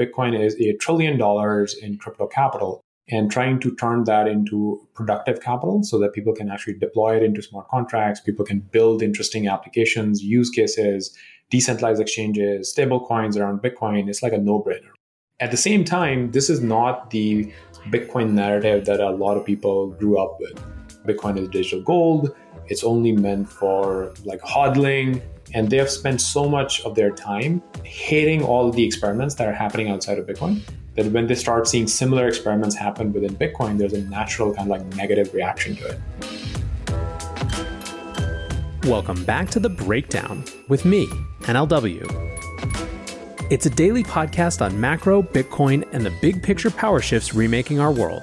Bitcoin is a trillion dollars in crypto capital and trying to turn that into productive capital so that people can actually deploy it into smart contracts, people can build interesting applications, use cases, decentralized exchanges, stable coins around Bitcoin. It's like a no brainer. At the same time, this is not the Bitcoin narrative that a lot of people grew up with. Bitcoin is digital gold. It's only meant for like hodling. And they have spent so much of their time hating all the experiments that are happening outside of Bitcoin that when they start seeing similar experiments happen within Bitcoin, there's a natural kind of like negative reaction to it. Welcome back to The Breakdown with me, NLW. It's a daily podcast on macro, Bitcoin, and the big picture power shifts remaking our world.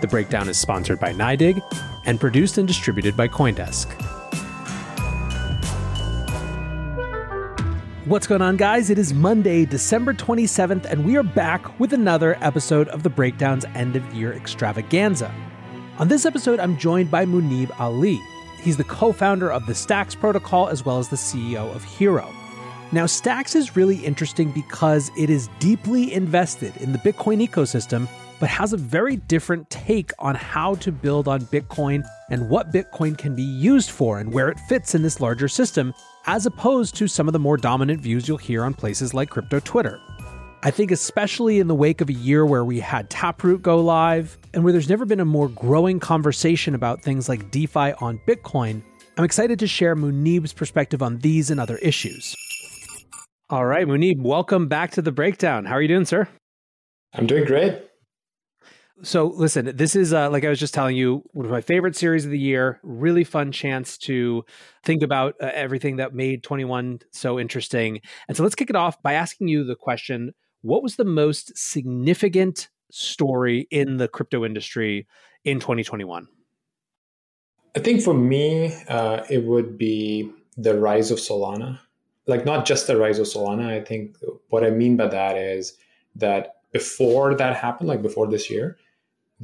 The Breakdown is sponsored by NYDIG and produced and distributed by Coindesk. What's going on, guys? It is Monday, December 27th, and we are back with another episode of the Breakdown's end of year extravaganza. On this episode, I'm joined by Muneeb Ali. He's the co founder of the Stacks protocol as well as the CEO of Hiro. Now, Stacks is really interesting because it is deeply invested in the Bitcoin ecosystem, but has a very different take on how to build on Bitcoin and what Bitcoin can be used for and where it fits in this larger system, as opposed to some of the more dominant views you'll hear on places like crypto Twitter. I think, especially in the wake of a year where we had Taproot go live and where there's never been a more growing conversation about things like DeFi on Bitcoin, I'm excited to share Muneeb's perspective on these and other issues. All right, Muneeb, welcome back to the breakdown. How are you doing, sir? I'm doing great. So, listen, this is uh, like I was just telling you, one of my favorite series of the year. Really fun chance to think about uh, everything that made 21 so interesting. And so, let's kick it off by asking you the question what was the most significant story in the crypto industry in 2021? I think for me, uh, it would be the rise of Solana. Like, not just the rise of Solana. I think what I mean by that is that before that happened, like before this year,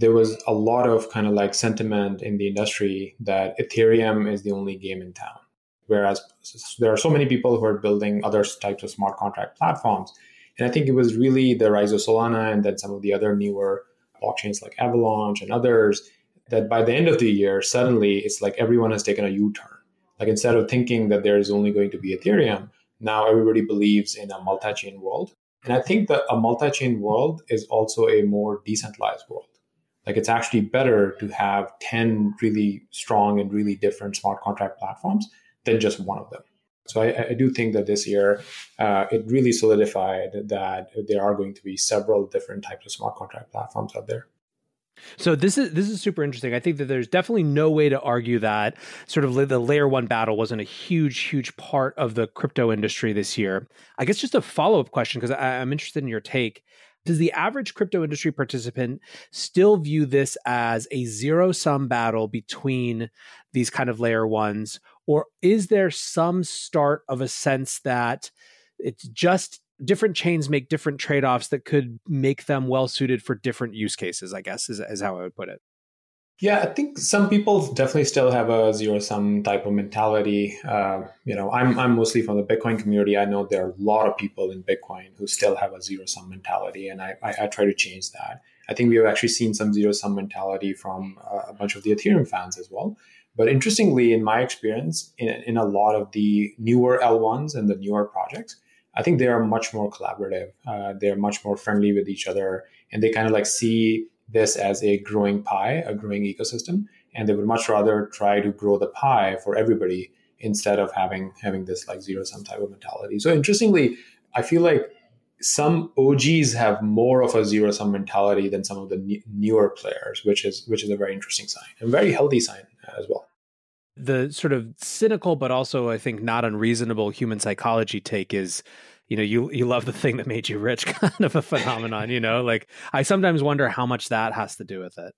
there was a lot of kind of like sentiment in the industry that Ethereum is the only game in town. Whereas there are so many people who are building other types of smart contract platforms and I think it was really the rise of Solana and then some of the other newer blockchains like Avalanche and others that by the end of the year, suddenly it's like everyone has taken a U turn. Like instead of thinking that there is only going to be Ethereum, now everybody believes in a multi chain world. And I think that a multi chain world is also a more decentralized world. Like it's actually better to have 10 really strong and really different smart contract platforms than just one of them. So I, I, do think that this year uh, it really solidified that there are going to be several different types of smart contract platforms out there. So this is this is super interesting. I think that there's definitely no way to argue that sort of the layer one battle wasn't a huge, huge part of the crypto industry this year. I guess just a follow up question because I'm interested in your take. Does the average crypto industry participant still view this as a zero sum battle between these kind of layer ones, or is there some start of a sense that it's just different chains make different trade-offs that could make them well suited for different use cases i guess is, is how i would put it yeah, I think some people definitely still have a zero sum type of mentality. Uh, you know, I'm I'm mostly from the Bitcoin community. I know there are a lot of people in Bitcoin who still have a zero sum mentality, and I, I, I try to change that. I think we have actually seen some zero sum mentality from uh, a bunch of the Ethereum fans as well. But interestingly, in my experience, in, in a lot of the newer L1s and the newer projects, I think they are much more collaborative. Uh, they're much more friendly with each other, and they kind of like see this as a growing pie, a growing ecosystem, and they would much rather try to grow the pie for everybody instead of having having this like zero sum type of mentality. So interestingly, I feel like some OGs have more of a zero sum mentality than some of the newer players, which is which is a very interesting sign, and very healthy sign uh, as well. The sort of cynical, but also I think not unreasonable human psychology take is, you know, you you love the thing that made you rich, kind of a phenomenon. You know, like I sometimes wonder how much that has to do with it.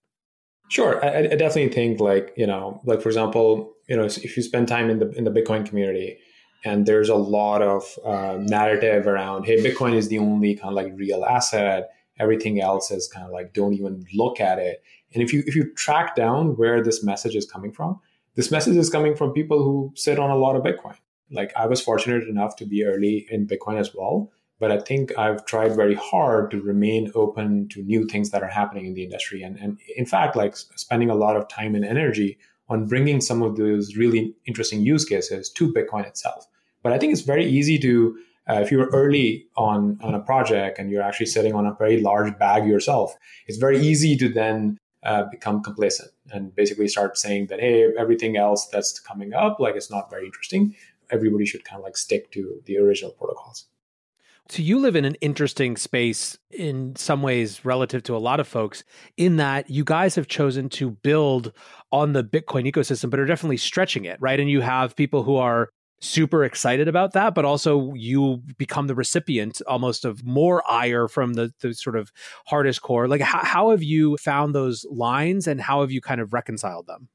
Sure, I, I definitely think like you know, like for example, you know, if you spend time in the in the Bitcoin community, and there's a lot of uh, narrative around hey bitcoin is the only kind of like real asset everything else is kind of like don't even look at it and if you if you track down where this message is coming from this message is coming from people who sit on a lot of bitcoin like i was fortunate enough to be early in bitcoin as well but I think I've tried very hard to remain open to new things that are happening in the industry. And, and in fact, like spending a lot of time and energy on bringing some of those really interesting use cases to Bitcoin itself. But I think it's very easy to, uh, if you're early on, on a project and you're actually sitting on a very large bag yourself, it's very easy to then uh, become complacent and basically start saying that, hey, everything else that's coming up, like it's not very interesting. Everybody should kind of like stick to the original protocols. So you live in an interesting space in some ways relative to a lot of folks in that you guys have chosen to build on the Bitcoin ecosystem but are definitely stretching it, right? And you have people who are super excited about that, but also you become the recipient almost of more ire from the, the sort of hardest core. Like, how, how have you found those lines and how have you kind of reconciled them?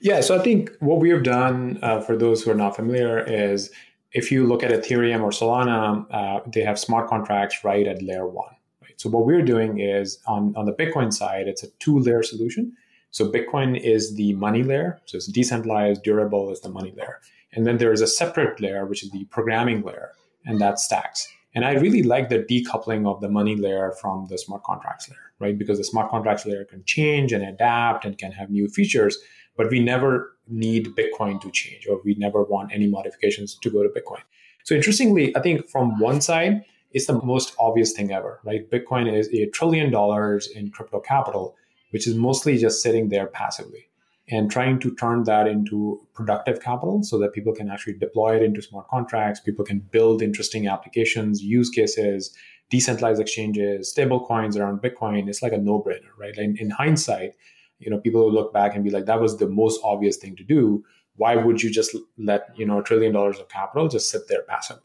Yeah, so I think what we have done uh, for those who are not familiar is if you look at Ethereum or Solana, uh, they have smart contracts right at layer one. Right? So what we're doing is on, on the Bitcoin side, it's a two layer solution. So Bitcoin is the money layer. So it's decentralized, durable is the money layer. And then there is a separate layer, which is the programming layer, and that stacks. And I really like the decoupling of the money layer from the smart contracts layer, right? Because the smart contracts layer can change and adapt and can have new features but we never need Bitcoin to change, or we never want any modifications to go to Bitcoin. So interestingly, I think from one side, it's the most obvious thing ever, right? Bitcoin is a trillion dollars in crypto capital, which is mostly just sitting there passively. And trying to turn that into productive capital so that people can actually deploy it into smart contracts, people can build interesting applications, use cases, decentralized exchanges, stable coins around Bitcoin. It's like a no brainer, right? In, in hindsight, you know people will look back and be like that was the most obvious thing to do. Why would you just let you know a trillion dollars of capital just sit there passively?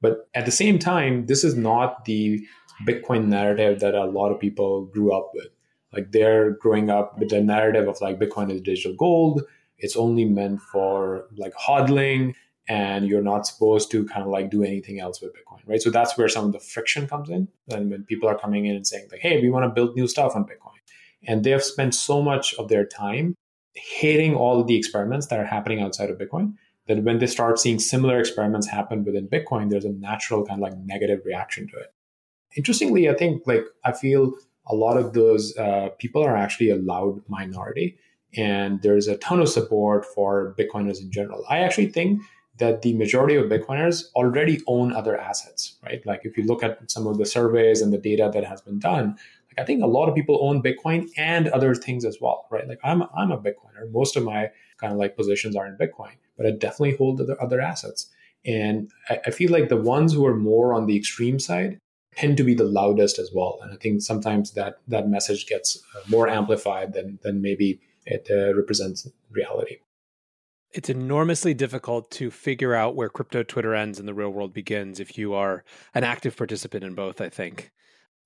But at the same time this is not the bitcoin narrative that a lot of people grew up with. Like they're growing up with the narrative of like bitcoin is digital gold. It's only meant for like hodling and you're not supposed to kind of like do anything else with bitcoin right? So that's where some of the friction comes in and when people are coming in and saying like hey we want to build new stuff on bitcoin and they have spent so much of their time hating all the experiments that are happening outside of Bitcoin that when they start seeing similar experiments happen within Bitcoin, there's a natural kind of like negative reaction to it. Interestingly, I think like I feel a lot of those uh, people are actually a loud minority, and there's a ton of support for Bitcoiners in general. I actually think that the majority of Bitcoiners already own other assets, right? Like if you look at some of the surveys and the data that has been done, I think a lot of people own Bitcoin and other things as well, right? Like I'm I'm a Bitcoiner. Most of my kind of like positions are in Bitcoin, but I definitely hold other other assets. And I, I feel like the ones who are more on the extreme side tend to be the loudest as well. And I think sometimes that that message gets uh, more amplified than than maybe it uh, represents reality. It's enormously difficult to figure out where crypto Twitter ends and the real world begins if you are an active participant in both, I think.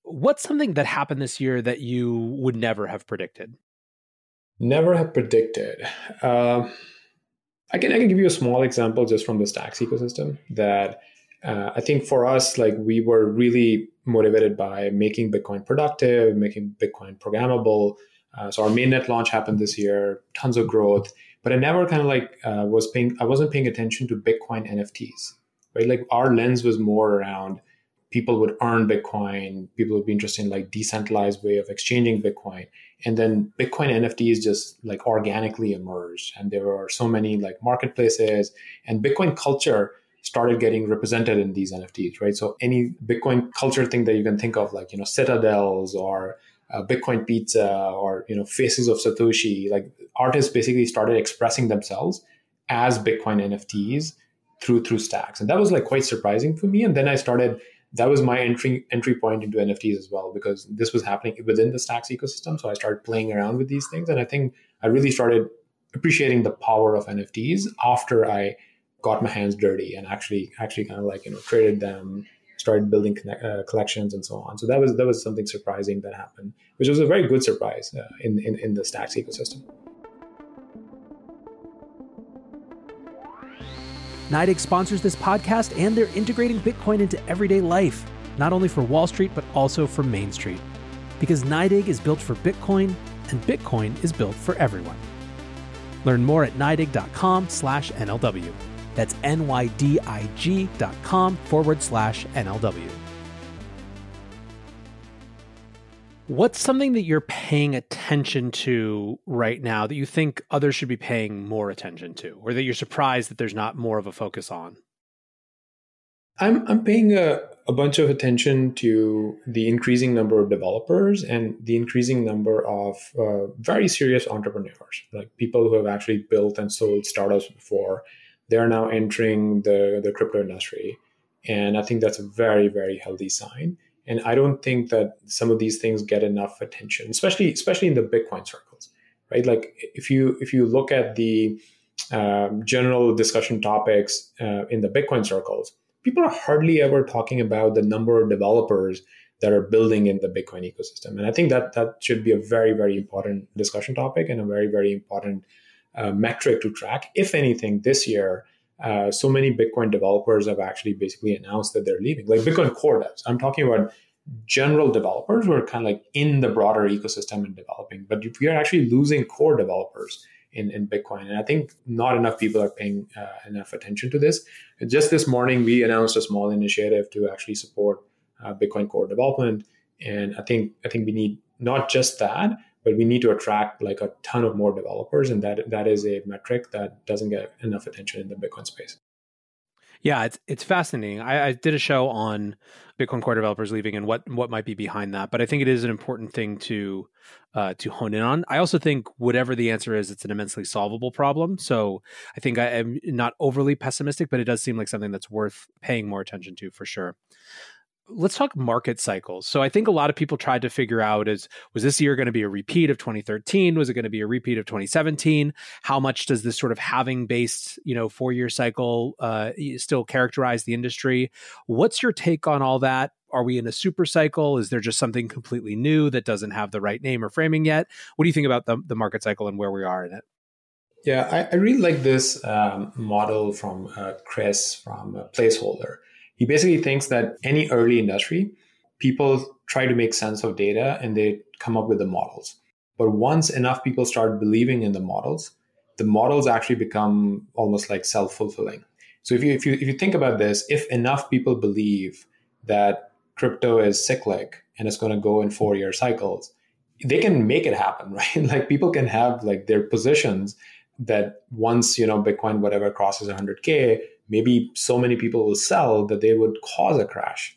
What's something that happened this year that you would never have predicted? Never have predicted. Uh, I can I can give you a small example just from the Stacks ecosystem that uh, I think for us, like we were really motivated by making Bitcoin productive, making Bitcoin programmable. Uh, so our mainnet launch happened this year, tons of growth, but I never kind of like uh, was paying. I wasn't paying attention to Bitcoin NFTs, right? Like our lens was more around people would earn Bitcoin. People would be interested in like decentralized way of exchanging Bitcoin. And then Bitcoin NFTs just like organically emerged. And there were so many like marketplaces and Bitcoin culture started getting represented in these NFTs, right? So any Bitcoin culture thing that you can think of, like, you know, citadels or uh, Bitcoin pizza or, you know, faces of Satoshi, like artists basically started expressing themselves as Bitcoin NFTs through through stacks. And that was like quite surprising for me. And then I started that was my entry entry point into NFTs as well because this was happening within the Stacks ecosystem. So I started playing around with these things, and I think I really started appreciating the power of NFTs after I got my hands dirty and actually actually kind of like you know traded them, started building connect, uh, collections and so on. So that was that was something surprising that happened, which was a very good surprise uh, in, in in the Stacks ecosystem. NYDIG sponsors this podcast and they're integrating Bitcoin into everyday life, not only for Wall Street, but also for Main Street. Because NYDIG is built for Bitcoin and Bitcoin is built for everyone. Learn more at NYDIG.com slash NLW. That's N-Y-D-I-G dot com forward slash NLW. What's something that you're paying attention to right now that you think others should be paying more attention to, or that you're surprised that there's not more of a focus on? I'm I'm paying a, a bunch of attention to the increasing number of developers and the increasing number of uh, very serious entrepreneurs, like people who have actually built and sold startups before. They're now entering the the crypto industry, and I think that's a very very healthy sign. And I don't think that some of these things get enough attention, especially especially in the Bitcoin circles, right? Like if you if you look at the um, general discussion topics uh, in the Bitcoin circles, people are hardly ever talking about the number of developers that are building in the Bitcoin ecosystem. And I think that that should be a very very important discussion topic and a very very important uh, metric to track. If anything, this year uh, so many Bitcoin developers have actually basically announced that they're leaving, like Bitcoin core devs. I'm talking about general developers who are kind of like in the broader ecosystem and developing. But we are actually losing core developers in, in Bitcoin. And I think not enough people are paying uh, enough attention to this. Just this morning, we announced a small initiative to actually support uh, Bitcoin core development. And I think I think we need not just that, but we need to attract like a ton of more developers and that that is a metric that doesn't get enough attention in the bitcoin space. Yeah it's it's fascinating. I, I did a show on bitcoin core developers leaving and what what might be behind that but i think it is an important thing to uh, to hone in on. I also think whatever the answer is it's an immensely solvable problem. So i think i am not overly pessimistic but it does seem like something that's worth paying more attention to for sure let's talk market cycles. So I think a lot of people tried to figure out is was this year going to be a repeat of 2013? Was it going to be a repeat of 2017? How much does this sort of having based you know, four year cycle uh, still characterize the industry? What's your take on all that? Are we in a super cycle? Is there just something completely new that doesn't have the right name or framing yet? What do you think about the, the market cycle and where we are in it? Yeah, I, I really like this um, model from uh, Chris from Placeholder he basically thinks that any early industry, people try to make sense of data and they come up with the models. But once enough people start believing in the models, the models actually become almost like self-fulfilling. So if you if you if you think about this, if enough people believe that crypto is cyclic and it's going to go in four year cycles, they can make it happen, right? like people can have like their positions that once you know Bitcoin whatever crosses 100k, maybe so many people will sell that they would cause a crash.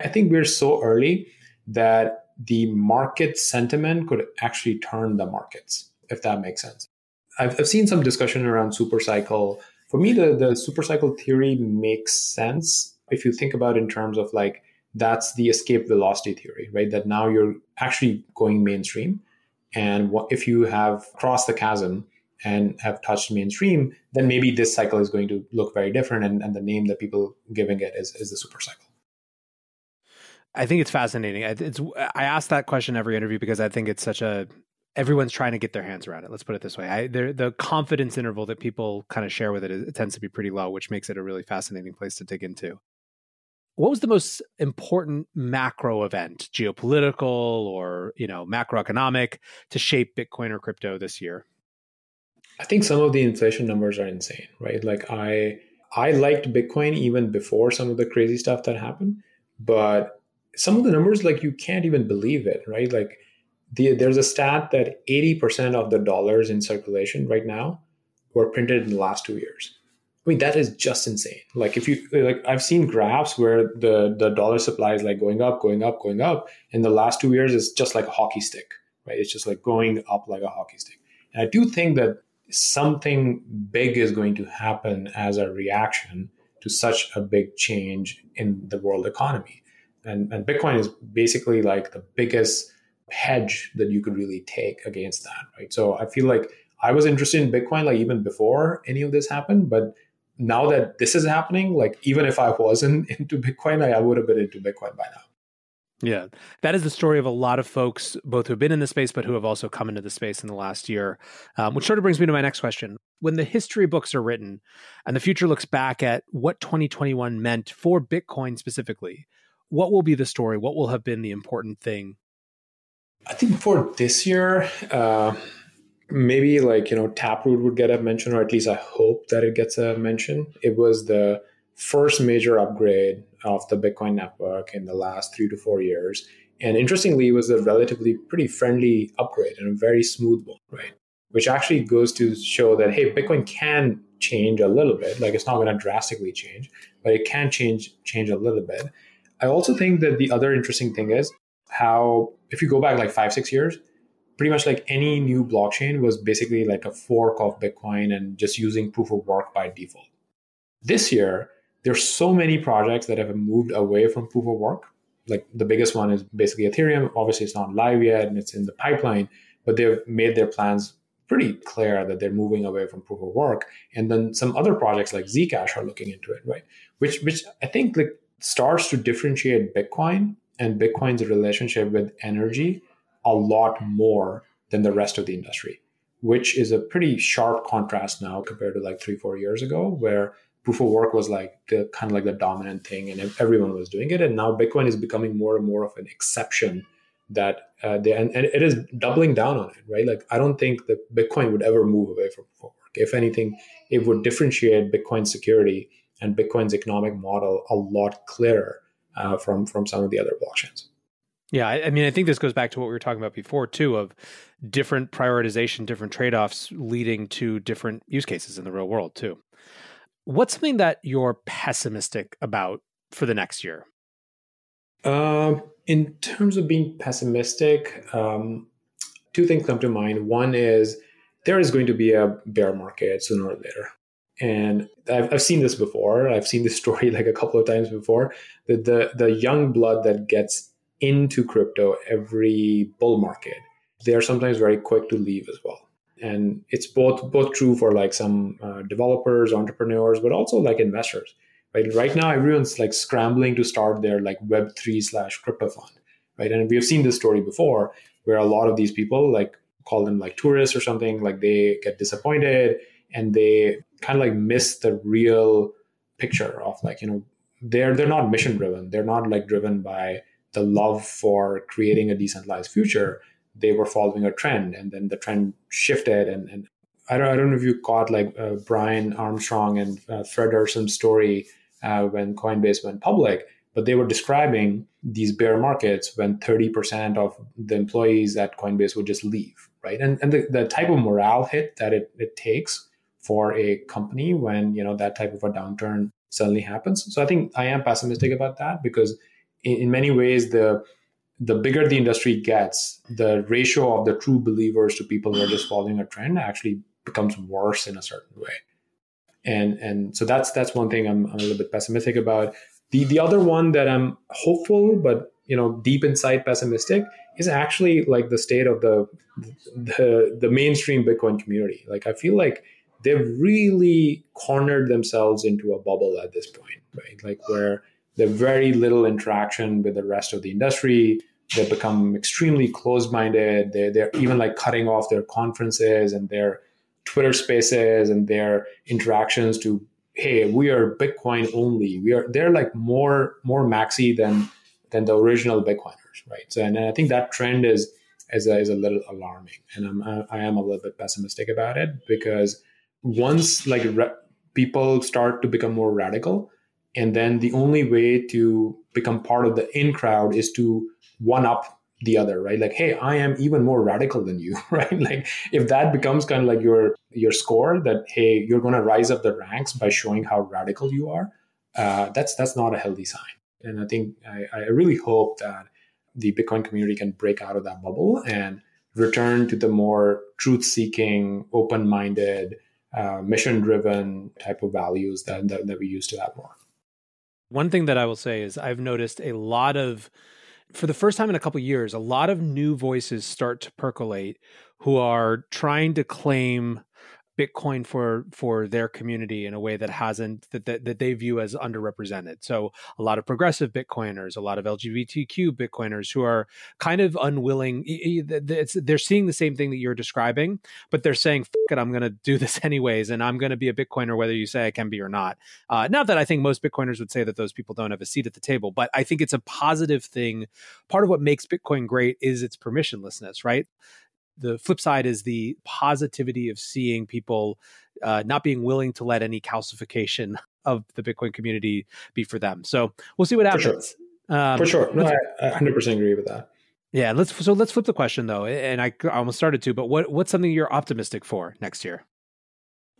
I think we're so early that the market sentiment could actually turn the markets, if that makes sense. I've, I've seen some discussion around supercycle. For me, the, the supercycle theory makes sense if you think about in terms of like that's the escape velocity theory, right? That now you're actually going mainstream. And if you have crossed the chasm, and have touched mainstream, then maybe this cycle is going to look very different. And, and the name that people giving it is, is the super cycle. I think it's fascinating. It's I ask that question every interview because I think it's such a everyone's trying to get their hands around it. Let's put it this way: I, the confidence interval that people kind of share with it, it tends to be pretty low, which makes it a really fascinating place to dig into. What was the most important macro event, geopolitical or you know macroeconomic, to shape Bitcoin or crypto this year? I think some of the inflation numbers are insane, right? Like I I liked Bitcoin even before some of the crazy stuff that happened, but some of the numbers like you can't even believe it, right? Like the, there's a stat that 80% of the dollars in circulation right now were printed in the last 2 years. I mean that is just insane. Like if you like I've seen graphs where the the dollar supply is like going up, going up, going up. In the last 2 years it's just like a hockey stick, right? It's just like going up like a hockey stick. And I do think that something big is going to happen as a reaction to such a big change in the world economy. And, and Bitcoin is basically like the biggest hedge that you could really take against that, right? So I feel like I was interested in Bitcoin like even before any of this happened, but now that this is happening, like even if I wasn't into Bitcoin, I, I would have been into Bitcoin by now. Yeah, that is the story of a lot of folks, both who have been in the space, but who have also come into the space in the last year. Um, which sort of brings me to my next question. When the history books are written and the future looks back at what 2021 meant for Bitcoin specifically, what will be the story? What will have been the important thing? I think for this year, uh, maybe like you know Taproot would get a mention, or at least I hope that it gets a mention. It was the first major upgrade of the Bitcoin network in the last three to four years. And interestingly, it was a relatively pretty friendly upgrade and a very smooth one, right? Which actually goes to show that hey, Bitcoin can change a little bit. Like it's not going to drastically change, but it can change change a little bit. I also think that the other interesting thing is how if you go back like five six years, pretty much like any new blockchain was basically like a fork of Bitcoin and just using proof of work by default. This year, there's so many projects that have moved away from proof of work. Like the biggest one is basically Ethereum. Obviously, it's not live yet and it's in the pipeline, but they've made their plans pretty clear that they're moving away from proof of work. And then some other projects like Zcash are looking into it, right? Which which I think like starts to differentiate Bitcoin and Bitcoin's relationship with energy a lot more than the rest of the industry, which is a pretty sharp contrast now compared to like three, four years ago, where proof of work was like the kind of like the dominant thing and everyone was doing it. And now Bitcoin is becoming more and more of an exception that uh, they, and, and it is doubling down on it, right? Like, I don't think that Bitcoin would ever move away from proof of work. If anything, it would differentiate Bitcoin's security and Bitcoin's economic model a lot clearer uh, from, from some of the other blockchains. Yeah, I mean, I think this goes back to what we were talking about before, too, of different prioritization, different trade offs leading to different use cases in the real world, too. What's something that you're pessimistic about for the next year? Um, in terms of being pessimistic, um, two things come to mind. One is there is going to be a bear market sooner or later. And I've, I've seen this before. I've seen this story like a couple of times before. That the, the young blood that gets into crypto every bull market, they are sometimes very quick to leave as well and it's both both true for like some uh, developers entrepreneurs but also like investors. Right right now everyone's like scrambling to start their like web3 slash crypto fund right? And we have seen this story before where a lot of these people like call them like tourists or something like they get disappointed and they kind of like miss the real picture of like you know they're they're not mission driven they're not like driven by the love for creating a decentralized future they were following a trend and then the trend shifted and, and I don't, I don't know if you caught like uh, Brian Armstrong and uh, Fred Ehrsam's story uh, when Coinbase went public, but they were describing these bear markets when 30% of the employees at Coinbase would just leave, right? And, and the, the type of morale hit that it, it takes for a company when, you know, that type of a downturn suddenly happens. So I think I am pessimistic about that because in, in many ways, the the bigger the industry gets, the ratio of the true believers to people who are just following a trend actually becomes worse in a certain way. And and so that's that's one thing I'm, I'm a little bit pessimistic about. The the other one that I'm hopeful but you know deep inside pessimistic is actually like the state of the the the mainstream Bitcoin community. Like I feel like they've really cornered themselves into a bubble at this point, right? Like where there's very little interaction with the rest of the industry. They've become extremely closed-minded. They're, they're even like cutting off their conferences and their Twitter spaces and their interactions to, hey, we are Bitcoin only. We are they're like more more maxi than than the original Bitcoiners, right? So and I think that trend is is a, is a little alarming, and I'm I am a little bit pessimistic about it because once like re- people start to become more radical, and then the only way to become part of the in crowd is to one up the other right? Like hey i am even more radical than you right? Like if that becomes kind of like your your score that hey you're going to rise up the ranks by showing how radical you are uh, that's that's not a healthy sign. And i think I, I really hope that the bitcoin community can break out of that bubble and return to the more truth seeking open minded uh, mission driven type of values that, that, that we used to have more one thing that I will say is I've noticed a lot of, for the first time in a couple years, a lot of new voices start to percolate who are trying to claim Bitcoin for for their community in a way that hasn't that, that that they view as underrepresented. So a lot of progressive Bitcoiners, a lot of LGBTQ Bitcoiners who are kind of unwilling. they're seeing the same thing that you're describing, but they're saying, "Fuck it, I'm going to do this anyways, and I'm going to be a Bitcoiner whether you say I can be or not." Uh, not that I think most Bitcoiners would say that those people don't have a seat at the table, but I think it's a positive thing. Part of what makes Bitcoin great is its permissionlessness, right? The flip side is the positivity of seeing people uh, not being willing to let any calcification of the Bitcoin community be for them. So we'll see what happens. For sure. Um, for sure. No, I, I 100% agree with that. Yeah, let's so let's flip the question though, and I almost started to, but what what's something you're optimistic for next year?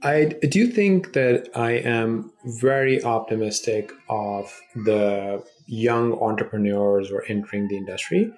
I do think that I am very optimistic of the young entrepreneurs who are entering the industry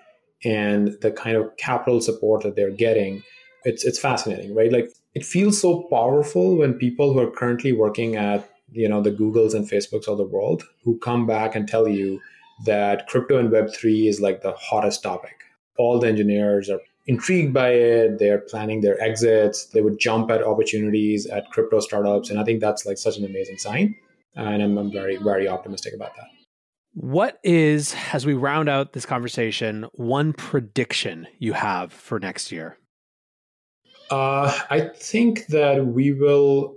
and the kind of capital support that they're getting. It's it's fascinating, right? Like it feels so powerful when people who are currently working at you know the Googles and Facebooks of the world who come back and tell you that crypto and Web three is like the hottest topic. All the engineers are intrigued by it. They're planning their exits. They would jump at opportunities at crypto startups. And I think that's like such an amazing sign. And I'm, I'm very, very optimistic about that. What is, as we round out this conversation, one prediction you have for next year? Uh, I think that we will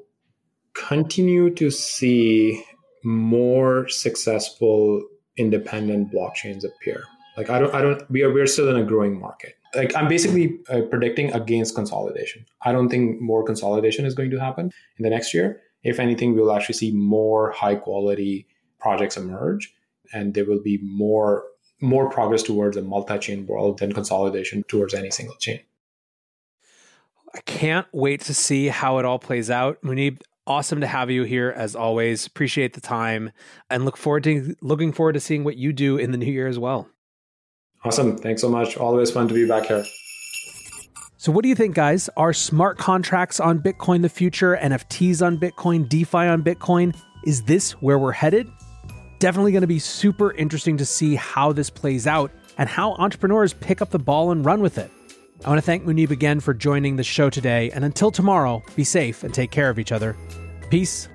continue to see more successful independent blockchains appear. Like I don't, I don't. We are we're still in a growing market like I'm basically uh, predicting against consolidation. I don't think more consolidation is going to happen in the next year. If anything, we'll actually see more high quality projects emerge, and there will be more more progress towards a multi-chain world than consolidation towards any single chain. I can't wait to see how it all plays out. Muneeb, awesome to have you here as always. Appreciate the time and look forward to looking forward to seeing what you do in the new year as well. Awesome. Thanks so much. Always fun to be back here. So, what do you think, guys? Are smart contracts on Bitcoin the future? NFTs on Bitcoin? DeFi on Bitcoin? Is this where we're headed? Definitely going to be super interesting to see how this plays out and how entrepreneurs pick up the ball and run with it. I want to thank Muneeb again for joining the show today. And until tomorrow, be safe and take care of each other. Peace.